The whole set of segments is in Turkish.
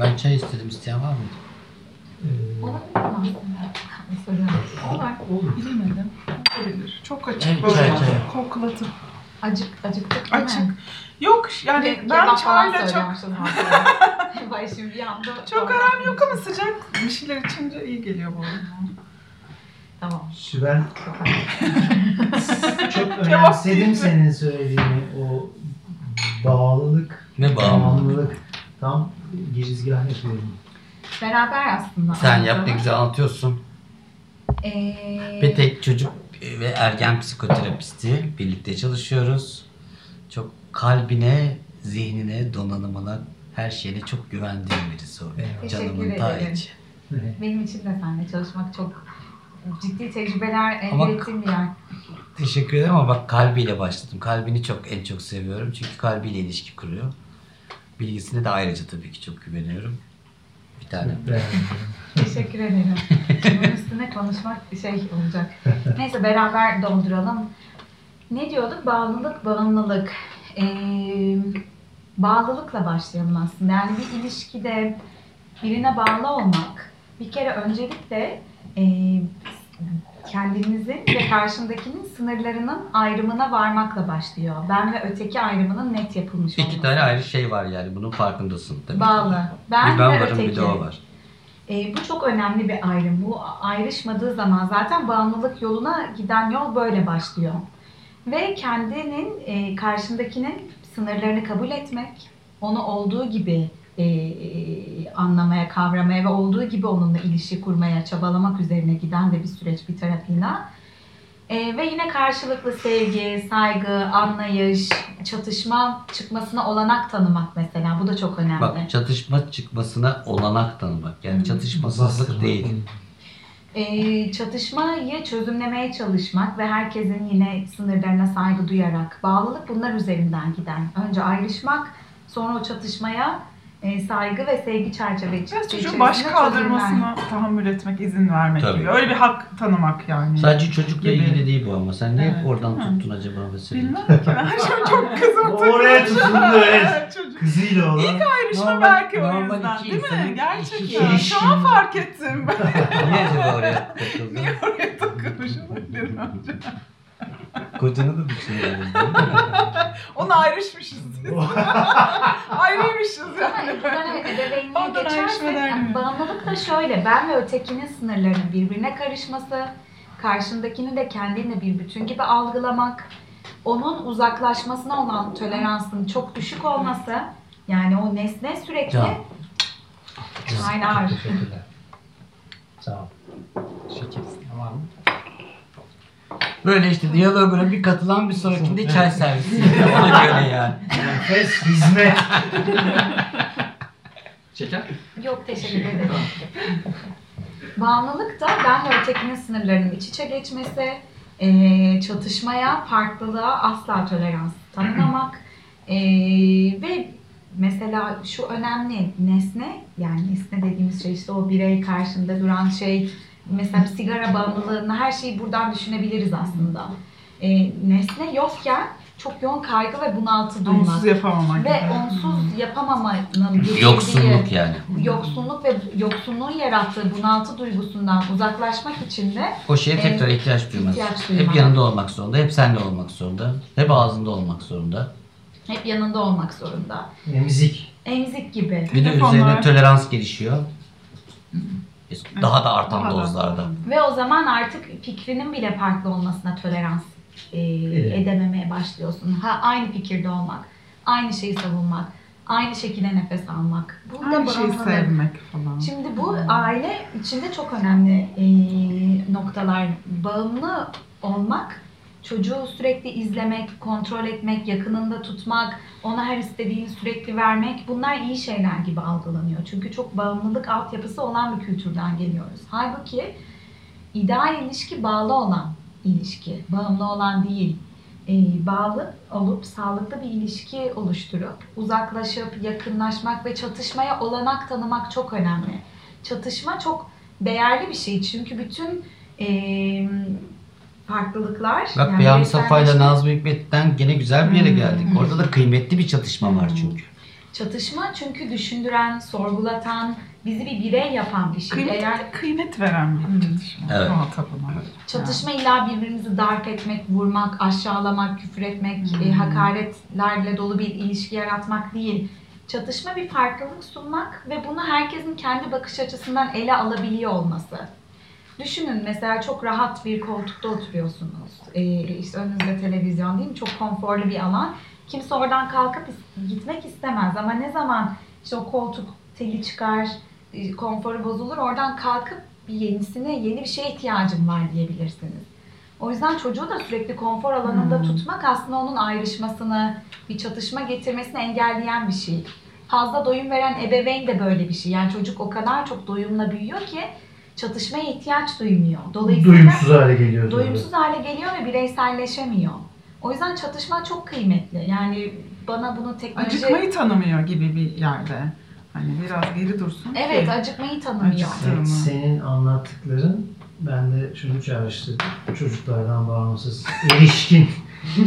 Ben çay istedim. İsteyen var mı? Olabilir mi aslında? Soruyorum. Olur. Bilemedim. Olabilir. Çok açık Evet, böyle. çay, çay. Koklatıp. Acık, acıktık değil Açık. mi? Yok yani ben çayla çok. Vay şimdi bir anda. çok aram yok ama sıcak bir şeyler içince iyi geliyor bu arada. Tamam. Sibel Çok çok Cevap önemsedim senin söylediğini. O bağlılık, Ne bağımlı? bağımlılık. Tam girizgah yapıyorum. Beraber aslında. Sen aynı yap ne güzel anlatıyorsun. Ee, Ve tek çocuk ve ergen psikoterapisti. Birlikte çalışıyoruz. Çok kalbine, zihnine, donanımına, her şeyine çok güvendiğim birisi o. Evet. Canımın Teşekkür ta. Benim için de seninle çalışmak çok ciddi tecrübeler elde ettiğim bir yer. Teşekkür ederim ama bak kalbiyle başladım. Kalbini çok en çok seviyorum. Çünkü kalbiyle ilişki kuruyor. Bilgisine de ayrıca tabii ki çok güveniyorum. Bir tane. Teşekkür ederim. Bunun üstüne konuşmak şey olacak. Neyse beraber dolduralım. Ne diyorduk? Bağlılık, bağımlılık. Ee, bağlılıkla başlayalım aslında. Yani bir ilişkide birine bağlı olmak bir kere öncelikle e, kendinizin ve karşındakinin sınırlarının ayrımına varmakla başlıyor. Ben ve öteki ayrımının net yapılmış olması. İki tane ayrı şey var yani. Bunun farkındasın. Tabii ki. Bağlı. Ben, bir ben ve varım öteki. bir de o var. E, bu çok önemli bir ayrım. Bu ayrışmadığı zaman zaten bağımlılık yoluna giden yol böyle başlıyor. Ve kendinin e, karşındakinin sınırlarını kabul etmek, onu olduğu gibi e, e, anlamaya, kavramaya ve olduğu gibi onunla ilişki kurmaya çabalamak üzerine giden de bir süreç bir tarafıyla. E, ve yine karşılıklı sevgi, saygı, anlayış, çatışma çıkmasına olanak tanımak mesela. Bu da çok önemli. Bak çatışma çıkmasına olanak tanımak. Yani Hı. çatışmasızlık değil. Ee, çatışmayı çözümlemeye çalışmak ve herkesin yine sınırlarına saygı duyarak bağlılık bunlar üzerinden giden. Önce ayrışmak, sonra o çatışmaya e, saygı ve sevgi çerçevesi Biraz çocuğun baş kaldırmasına tahammül etmek, izin vermek Tabii. gibi. Öyle bir hak tanımak yani. Sadece çocukla Gibi. ilgili değil bu ama. Sen ne hep Evet. oradan Hı. tuttun acaba mesela? Bilmem ki ben şimdi çok kızım Oraya tutundu evet. Çocuk. Kızıyla olan. Ayrışma Normal- belki o normal yüzden iki değil mi? Gerçekten. Şu an fark ettim ben. Niye acaba oraya takıldın? Niye oraya takılmış olabilirim önce? Kocanı da düşünüyoruz değil mi? Ona ayrışmışız. Ayrıymışız yani. Yani ebeveynliğe ayrışma geçersek derdim. yani bağımlılık da şöyle ben ve ötekinin sınırlarının birbirine karışması, karşındakini de kendinle bir bütün gibi algılamak, onun uzaklaşmasına olan toleransın çok düşük olması, yani o nesne sürekli Can. Aynen. Teşekkürler. Sağ ol. Şeker tamam mı? Böyle işte diyaloguna bir katılan bir sonrakinde çay servisi. Ona göre yani. Enfes hizmet. Şeker? Yok teşekkür ederim. Bağımlılık da ben ve ötekinin sınırlarının iç içe geçmesi, eee, çatışmaya, farklılığa asla tolerans tanımamak eee, ve mesela şu önemli nesne yani nesne dediğimiz şey işte o birey karşında duran şey mesela sigara bağımlılığını her şeyi buradan düşünebiliriz aslında. Eee, nesne yokken çok yoğun kaygı ve bunaltı duymak. Onsuz yapamamak. Ve gibi. onsuz yapamamanın getirdiği Yoksunluk yani. yoksunluk ve yoksunluğun yarattığı bunaltı duygusundan uzaklaşmak için de O şeye Evet. tekrar ihtiyaç duymaz. İhtiyaç duymak. Hep yanında olmak zorunda, hep sende olmak zorunda, hep ağzında olmak zorunda. hep yanında olmak zorunda. Emzik. Emzik gibi. Bir de Telefonlar. üzerine tolerans gelişiyor. Daha da artan Daha da- dozlarda. Ve o zaman artık fikrinin bile farklı olmasına tolerans e, Evet. edememeye başlıyorsun. Ha aynı fikirde olmak, aynı şeyi savunmak, aynı şekilde nefes almak. Bu da Aynı şeyi sevmek falan. Şimdi bu aile içinde çok önemli e, noktalar. Bağımlı olmak, çocuğu sürekli izlemek, kontrol etmek, yakınında tutmak, ona her istediğini sürekli vermek bunlar iyi şeyler gibi algılanıyor. Çünkü çok bağımlılık altyapısı olan bir kültürden geliyoruz. Halbuki ideal ilişki bağlı olan ilişki, bağımlı olan değil. E, bağlı olup sağlıklı bir ilişki oluşturup uzaklaşıp yakınlaşmak ve çatışmaya olanak tanımak çok önemli. Çatışma çok değerli bir şey çünkü bütün e, farklılıklar Bak yani Peyami Safa ile Nazım Hikmet'ten gene güzel bir yere Hmm. geldik. Orada da kıymetli bir çatışma var Hmm. çünkü. Çatışma çünkü düşündüren, sorgulatan, bizi bir birey yapan bir şey. Kıymet, Eğer kıymet veren bir çatışma. Evet. Muhatabına. çatışma illa birbirimizi darp etmek, vurmak, aşağılamak, küfür etmek, Hmm. e, hakaretlerle dolu bir ilişki yaratmak değil. Çatışma bir farklılık sunmak ve bunu herkesin kendi bakış açısından ele alabiliyor olması. Düşünün mesela çok rahat bir koltukta oturuyorsunuz. Ee, işte önünüzde televizyon değil mi? Çok konforlu bir alan. Kimse oradan kalkıp gitmek istemez ama ne zaman işte o koltuk teli çıkar, e, konforu bozulur oradan kalkıp bir yenisine, yeni bir şeye ihtiyacım var diyebilirsiniz. O yüzden çocuğu da sürekli konfor alanında Hmm. tutmak aslında onun ayrışmasını, bir çatışma getirmesini engelleyen bir şey. Fazla doyum veren ebeveyn de böyle bir şey. Yani çocuk o kadar çok doyumla büyüyor ki çatışmaya ihtiyaç duymuyor. Dolayısıyla Doyumsuz hale geliyor. doyumsuz hale geliyor ve bireyselleşemiyor. O yüzden çatışma çok kıymetli. Yani bana bunu teknoloji... Acıkmayı tanımıyor gibi bir yerde. Hani biraz geri dursun. Evet, ki. acıkmayı tanımıyor. Evet, senin anlattıkların bende şunu çağrıştırdı. Çocuklardan bağımsız erişkin,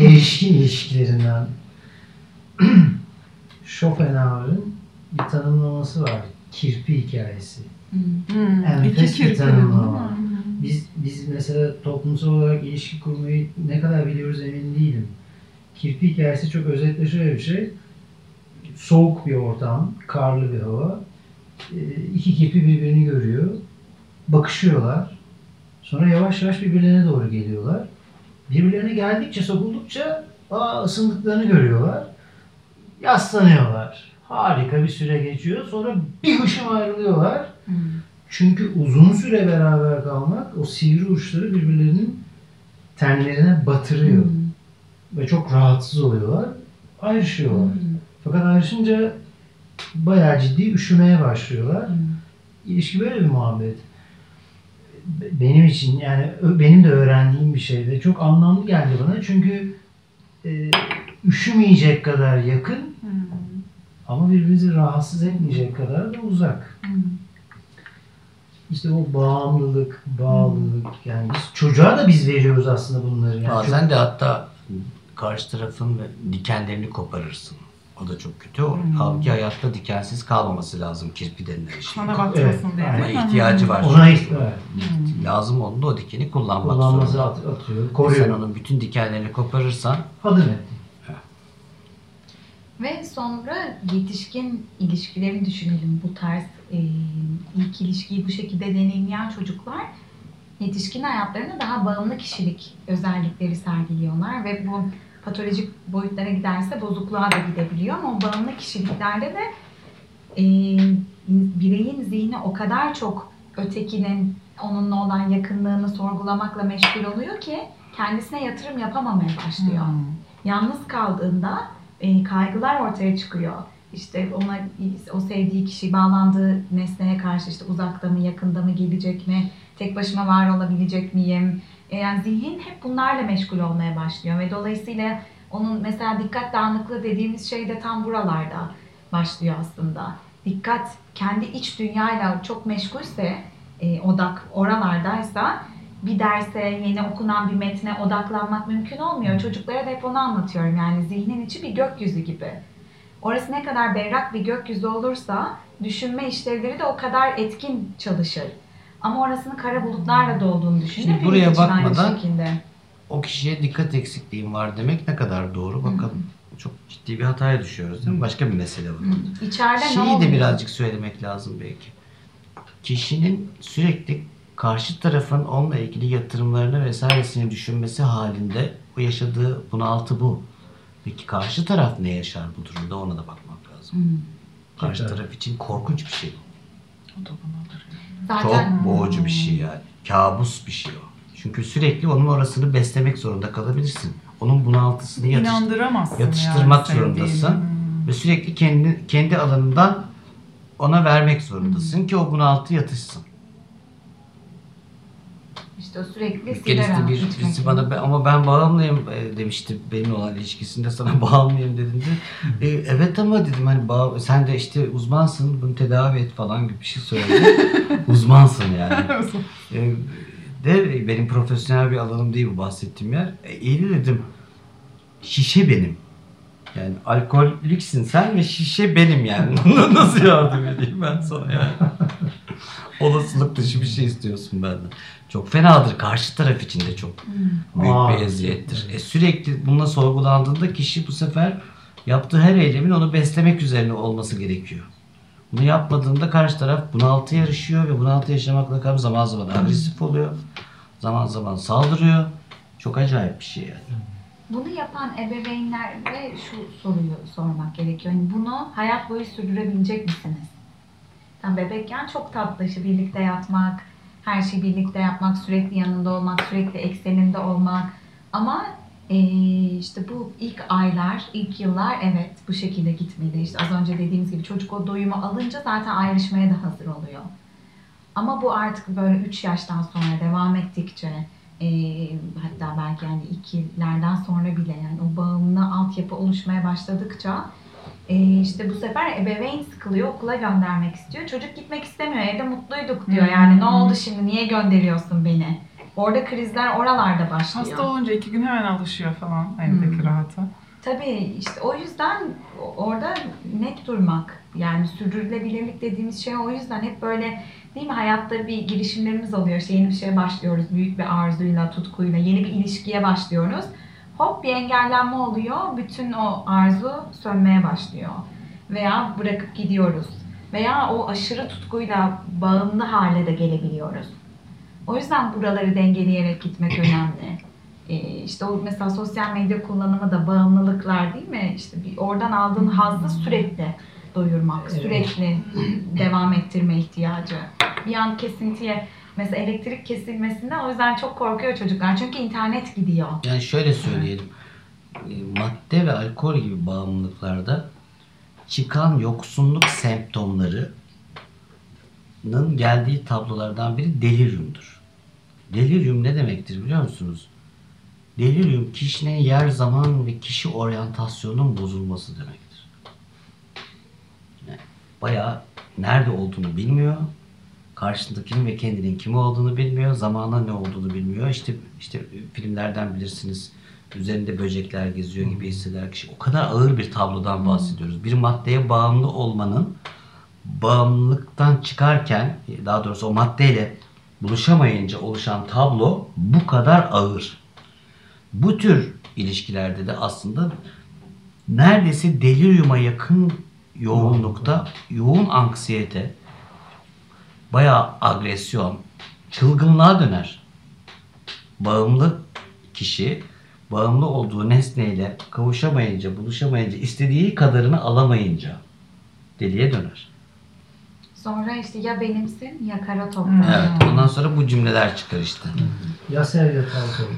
erişkin ilişkilerinden. Schopenhauer'ın bir tanımlaması var. Kirpi hikayesi. Hmm. Hmm, Enfes iki bir kirpi. tanımlama. Hı hı. Biz biz mesela toplumsal olarak ilişki kurmayı ne kadar biliyoruz emin değilim. Kirpi hikayesi çok özetle şöyle bir şey. Soğuk bir ortam, karlı bir hava. Ee, İki kirpi birbirini görüyor. Bakışıyorlar. Sonra yavaş yavaş birbirlerine doğru geliyorlar. Birbirlerine geldikçe, sokuldukça aa, ısındıklarını görüyorlar. Yaslanıyorlar. Harika bir süre geçiyor. Sonra bir hışım ayrılıyorlar. Hmm. Çünkü uzun süre beraber kalmak o sivri uçları birbirlerinin tenlerine batırıyor. Hmm. Ve çok rahatsız oluyorlar. Ayrışıyorlar. Hmm. Fakat ayrışınca bayağı ciddi üşümeye başlıyorlar. Hmm. İlişki böyle bir muhabbet. Be- Benim için yani benim de öğrendiğim bir şey ve çok anlamlı geldi bana. Çünkü e, üşümeyecek kadar yakın. Ama birbirinizi rahatsız etmeyecek kadar da uzak. Hmm. İşte o bağımlılık, bağlılık yani biz çocuğa da biz veriyoruz aslında bunları. Yani Bazen de hatta karşı tarafın dikenlerini koparırsın. O da çok kötü. O, Hmm. Halbuki hayatta dikensiz kalmaması lazım kirpi denilen şey. Sana batmasın diye. Ama değil mi? ihtiyacı var. çok, ona ihtiyaç Hmm. Lazım olduğunda o dikeni kullanmak kullanması zorunda. at- atıyor, Sen koruyor. onun bütün dikenlerini koparırsan Hadım et. Ve sonra yetişkin ilişkilerini düşünelim. Bu tarz e, ilk ilişkiyi bu şekilde deneyimleyen çocuklar yetişkin hayatlarında daha bağımlı kişilik özellikleri sergiliyorlar ve bu patolojik boyutlara giderse bozukluğa da gidebiliyor ama o bağımlı kişiliklerde de e, bireyin zihni o kadar çok ötekinin onunla olan yakınlığını sorgulamakla meşgul oluyor ki kendisine yatırım yapamamaya başlıyor Hmm. yalnız kaldığında e, kaygılar ortaya çıkıyor. İşte ona o sevdiği kişi bağlandığı nesneye karşı işte uzakta mı yakında mı gelecek mi tek başıma var olabilecek miyim? E, yani zihin hep bunlarla meşgul olmaya başlıyor ve dolayısıyla onun mesela dikkat dağınıklığı dediğimiz şey de tam buralarda başlıyor aslında. Dikkat kendi iç dünyayla çok meşgulse e, odak oralardaysa bir derse, yeni okunan bir metne odaklanmak mümkün olmuyor. Çocuklara da hep onu anlatıyorum. Yani zihnin içi bir gökyüzü gibi. Orası ne kadar berrak bir gökyüzü olursa düşünme işlevleri de o kadar etkin çalışır. Ama orasının kara bulutlarla dolduğunu düşünün. Şimdi buraya bakmadan- o kişiye dikkat eksikliğim var demek ne kadar doğru bakalım. Çok ciddi bir hataya düşüyoruz değil mi? Başka bir mesele bu. Hı. İçeride ne Şeyi oluyor? de birazcık söylemek lazım belki. Kişinin sürekli karşı tarafın onunla ilgili yatırımlarını vesairesini düşünmesi halinde o yaşadığı bunaltı bu. Peki karşı taraf ne yaşar bu durumda ona da bakmak lazım. Hı. Karşı Tekrar. taraf için korkunç bir şey. O da bunadır. Zaten Çok boğucu bir şey yani. Kabus bir şey o. Çünkü sürekli onun orasını beslemek zorunda kalabilirsin. Onun bunaltısını yatış- yatıştırmak yani zorundasın. Hmm. ve sürekli kendi kendi alanından ona vermek zorundasın ki o bunaltı yatışsın. İşte o sürekli sigara bir, birisi bana "Ben- ama ben bağımlıyım e, demişti benim olan ilişkisinde sana bağımlıyım dediğinde e, evet ama dedim hani bağ, sen de işte uzmansın bunu tedavi et falan gibi bir şey söyledi. uzmansın yani. E, de benim profesyonel bir alanım değil bu bahsettiğim yer. E, iyi de dedim şişe benim. Yani alkoliksin sen ve şişe benim yani. Nasıl yardım edeyim ben sana yani? Olasılık dışı bir şey istiyorsun benden. Çok fenadır. Karşı taraf için de çok büyük Aa, bir eziyettir. E, sürekli bununla sorgulandığında kişi bu sefer yaptığı her eylemin onu beslemek üzerine olması gerekiyor. Bunu yapmadığında karşı taraf bunaltı yarışıyor ve bunaltı yaşamakla kalıp zaman zaman agresif oluyor. Zaman zaman saldırıyor. Çok acayip bir şey yani. Bunu yapan ebeveynlere şu soruyu sormak gerekiyor. Yani bunu hayat boyu sürdürebilecek misiniz? Tam bebekken çok tatlı birlikte yatmak, her şeyi birlikte yapmak, sürekli yanında olmak, sürekli ekseninde olmak. Ama eee, işte bu ilk aylar, ilk yıllar evet bu şekilde gitmeli. İşte az önce dediğimiz gibi çocuk o doyumu alınca zaten ayrışmaya da hazır oluyor. Ama bu artık böyle 3 yaştan sonra devam ettikçe eee, hatta belki yani ikilerden sonra bile yani o bağımlı altyapı oluşmaya başladıkça eee, işte bu sefer ebeveyn sıkılıyor okula göndermek istiyor. Çocuk gitmek istemiyor evde mutluyduk diyor yani ne oldu şimdi niye gönderiyorsun beni? Orada krizler oralarda başlıyor. Hasta olunca iki gün hemen alışıyor falan evdeki Hmm. rahata. Tabii işte o yüzden orada net durmak yani sürdürülebilirlik dediğimiz şey o yüzden hep böyle değil mi hayatta bir girişimlerimiz oluyor. İşte yeni bir şeye başlıyoruz büyük bir arzuyla, tutkuyla, yeni bir ilişkiye başlıyoruz. Hop bir engellenme oluyor. Bütün o arzu sönmeye başlıyor. Veya bırakıp gidiyoruz. Veya o aşırı tutkuyla bağımlı hale de gelebiliyoruz. O yüzden buraları dengeleyerek gitmek önemli. Ee, işte o mesela sosyal medya kullanımı da bağımlılıklar değil mi? İşte bir oradan aldığın hazzı sürekli doyurmak, Evet. sürekli devam ettirme ihtiyacı. Bir an kesintiye mesela elektrik kesilmesinden o yüzden çok korkuyor çocuklar. Çünkü internet gidiyor. Yani şöyle söyleyelim. E, Madde ve alkol gibi bağımlılıklarda çıkan yoksunluk semptomlarının geldiği tablolardan biri deliriumdur. Delirium ne demektir biliyor musunuz? Delirium kişinin yer zaman ve kişi oryantasyonunun bozulması demektir. Yani bayağı nerede olduğunu bilmiyor. Karşısındakinin ve kendinin kim olduğunu bilmiyor. Zamana ne olduğunu bilmiyor. İşte işte filmlerden bilirsiniz. Üzerinde böcekler geziyor gibi hisseder kişi. O kadar ağır bir tablodan bahsediyoruz. Bir maddeye bağımlı olmanın bağımlılıktan çıkarken daha doğrusu o maddeyle buluşamayınca oluşan tablo bu kadar ağır. Bu tür ilişkilerde de aslında neredeyse deliriuma yakın yoğunlukta yoğun anksiyete, bayağı agresyon, çılgınlığa döner. Bağımlı kişi bağımlı olduğu nesneyle kavuşamayınca, buluşamayınca, istediği kadarını alamayınca deliye döner. Sonra işte ya benimsin ya kara. Hmm. Evet, ondan sonra bu cümleler çıkar işte. Ya sev ya kalk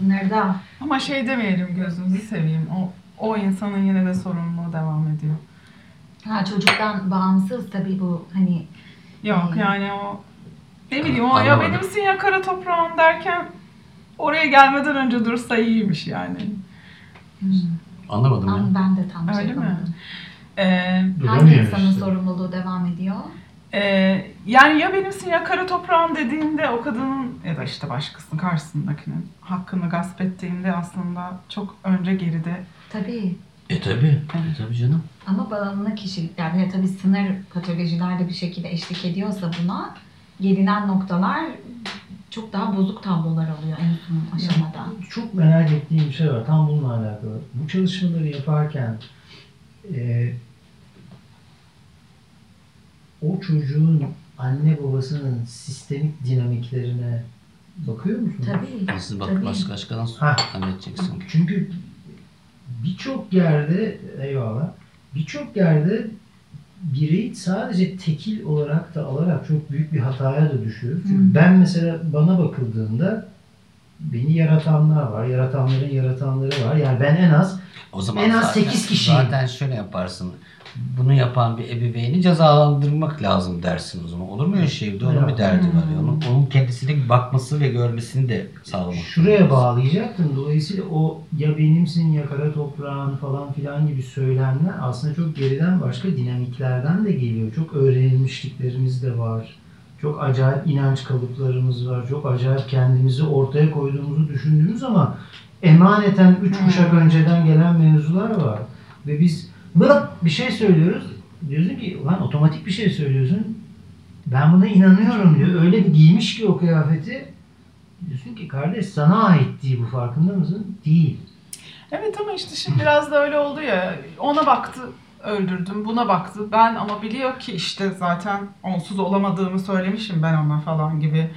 Sınırda. Ama şey demeyelim gözünüzü seveyim. O, o insanın yine de sorumluluğu devam ediyor. Ha, çocuktan bağımsız tabii bu hani Yok Hmm. yani o ne bileyim o ya Anlamadım. benimsin ya kara toprağın derken oraya gelmeden önce dursa iyiymiş yani. Anlamadım ya. Ama ben de tam şey Öyle mi? yapamadım. Ee, Hangi insanın işte. sorumluluğu devam ediyor? E, yani ya benimsin ya kara toprağın dediğinde o kadının ya da işte başkasının karşısındakinin hakkını gasp ettiğinde aslında çok önce geride Tabii. E tabi. E tabi canım. Ama bağımlı kişi, yani tabii sınır patolojiler de bir şekilde eşlik ediyorsa buna gelinen noktalar çok daha bozuk tablolar oluyor en son aşamada. Çok merak ettiğim bir şey var. Tam bununla alakalı. Bu çalışmaları yaparken e, o çocuğun anne babasının sistemik dinamiklerine bakıyor musunuz? Tabii. Siz bak tabii. başka başka nasıl Ha. halledeceksin? Çünkü birçok yerde eyvallah birçok yerde bireyi sadece tekil olarak da alarak çok büyük bir hataya da düşüyor. Çünkü Hı. ben mesela bana bakıldığında beni yaratanlar var, yaratanların yaratanları var. Yani ben en az O zaman En az zaten- sekiz kişiyim. Zaten şöyle yaparsın. Bunu yapan bir ebeveyni cezalandırmak lazım dersin o zaman. Olur mu öyle şey? Bir de onun bir derdi var. ya. Onun, onun kendisine bakması ve görmesini de sağlamak. Şuraya bağlayacaktım. Dolayısıyla o ya benimsin ya kara toprağın falan filan gibi söylemler aslında çok geriden başka dinamiklerden de geliyor. Çok öğrenilmişliklerimiz de var. Çok acayip inanç kalıplarımız var. Çok acayip kendimizi ortaya koyduğumuzu düşündüğümüz ama emaneten üç kuşak Hmm. önceden gelen mevzular var. Ve biz bırak bir şey söylüyoruz. Diyorsun ki ulan otomatik bir şey söylüyorsun. Ben buna inanıyorum diyor. Öyle bir giymiş ki o kıyafeti. Diyorsun ki kardeş sana ait değil bu farkında mısın? Değil. Evet ama işte şimdi biraz da öyle oldu ya. Ona baktı öldürdüm, buna baktı. Ben ama biliyor ki işte zaten onsuz olamadığımı söylemişim ben ona falan gibi.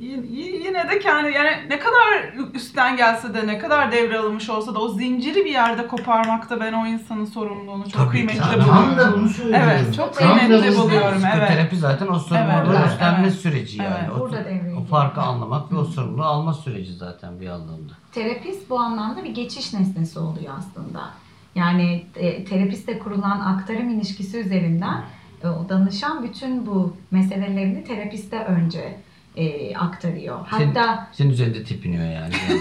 Yine de kendi yani ne kadar üstten gelse de ne kadar devralınmış olsa da o zinciri bir yerde koparmakta ben o insanın sorumluluğunu çok Tabii ki. kıymetli Tam buluyorum. Tam da bunu söylüyorum. Evet, çok Tam kıymetli buluyorum. Evet. Psikoterapi zaten o sorumluluğun Evet, üstlenme evet. süreci yani. Evet. O, Burada devreye o farkı anlamak ve o sorumluluğu alma süreci zaten bir anlamda. Terapist bu anlamda bir geçiş nesnesi oluyor aslında. Yani e, terapistle kurulan aktarım ilişkisi üzerinden e, o danışan bütün bu meselelerini terapiste önce e, aktarıyor. Senin- Hatta Senin üzerinde tepiniyor yani.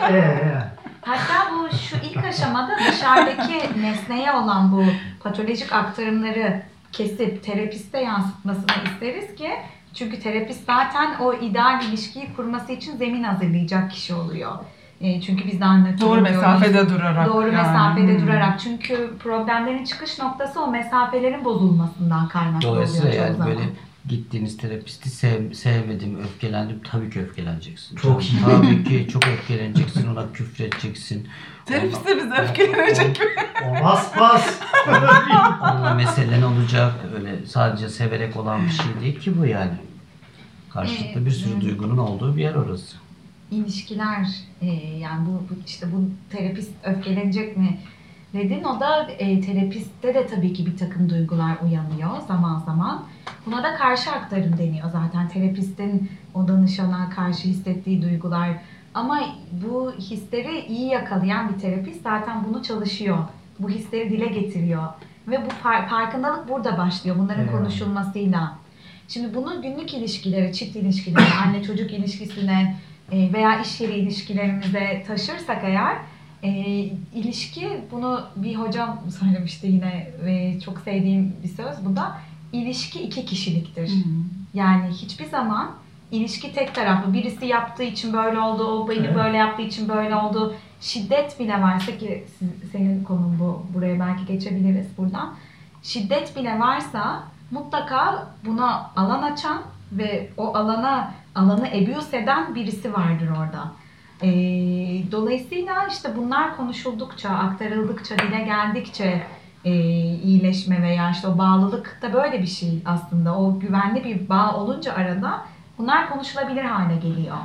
hatta bu şu ilk aşamada dışarıdaki nesneye olan bu patolojik aktarımları kesip terapiste yansıtmasını isteriz ki çünkü terapist zaten o ideal ilişkiyi kurması için zemin hazırlayacak kişi oluyor. E, çünkü biz de anlatıyoruz. Doğru mesafede durarak. Doğru yani. mesafede Hmm. durarak. Çünkü problemlerin çıkış noktası o mesafelerin bozulmasından kaynaklı Dolayısıyla oluyor çoğu yani zaman. böyle gittiğiniz terapisti sev, sevmedim, öfkelendim. Tabii ki öfkeleneceksin. Çok iyi. Tabii ki çok öfkeleneceksin, ona küfredeceksin. Terapist de bize öfkelenecek gibi. O bas bas. Onunla meselen olacak. Öyle sadece severek olan bir şey değil ki bu yani. Karşılıklı bir sürü duygunun olduğu bir yer orası. ilişkiler e, yani bu, bu işte bu terapist öfkelenecek mi dedin o da e, terapistte de tabii ki bir takım duygular uyanıyor zaman zaman. Buna da karşı aktarım deniyor zaten terapistin o danışana karşı hissettiği duygular. Ama bu hisleri iyi yakalayan bir terapist zaten bunu çalışıyor. Bu hisleri dile getiriyor. Ve bu far- farkındalık burada başlıyor bunların Evet. konuşulmasıyla. Şimdi bunu günlük ilişkilere, çift ilişkilere, anne çocuk ilişkisine e, veya iş yeri ilişkilerimize taşırsak eğer e, ilişki bunu bir hocam söylemişti yine ve çok sevdiğim bir söz bu da ilişki iki kişiliktir. Hmm. Yani hiçbir zaman ilişki tek taraflı. Birisi yaptığı için böyle oldu, o beni Evet. böyle yaptığı için böyle oldu. Şiddet bile varsa ki senin konun bu, buraya belki geçebiliriz buradan. Şiddet bile varsa mutlaka buna alan açan ve o alana alanı abuse eden birisi vardır orada. Ee, dolayısıyla işte bunlar konuşuldukça, aktarıldıkça, dile geldikçe e, iyileşme veya işte o bağlılık da böyle bir şey aslında. O güvenli bir bağ olunca arada bunlar konuşulabilir hale geliyor.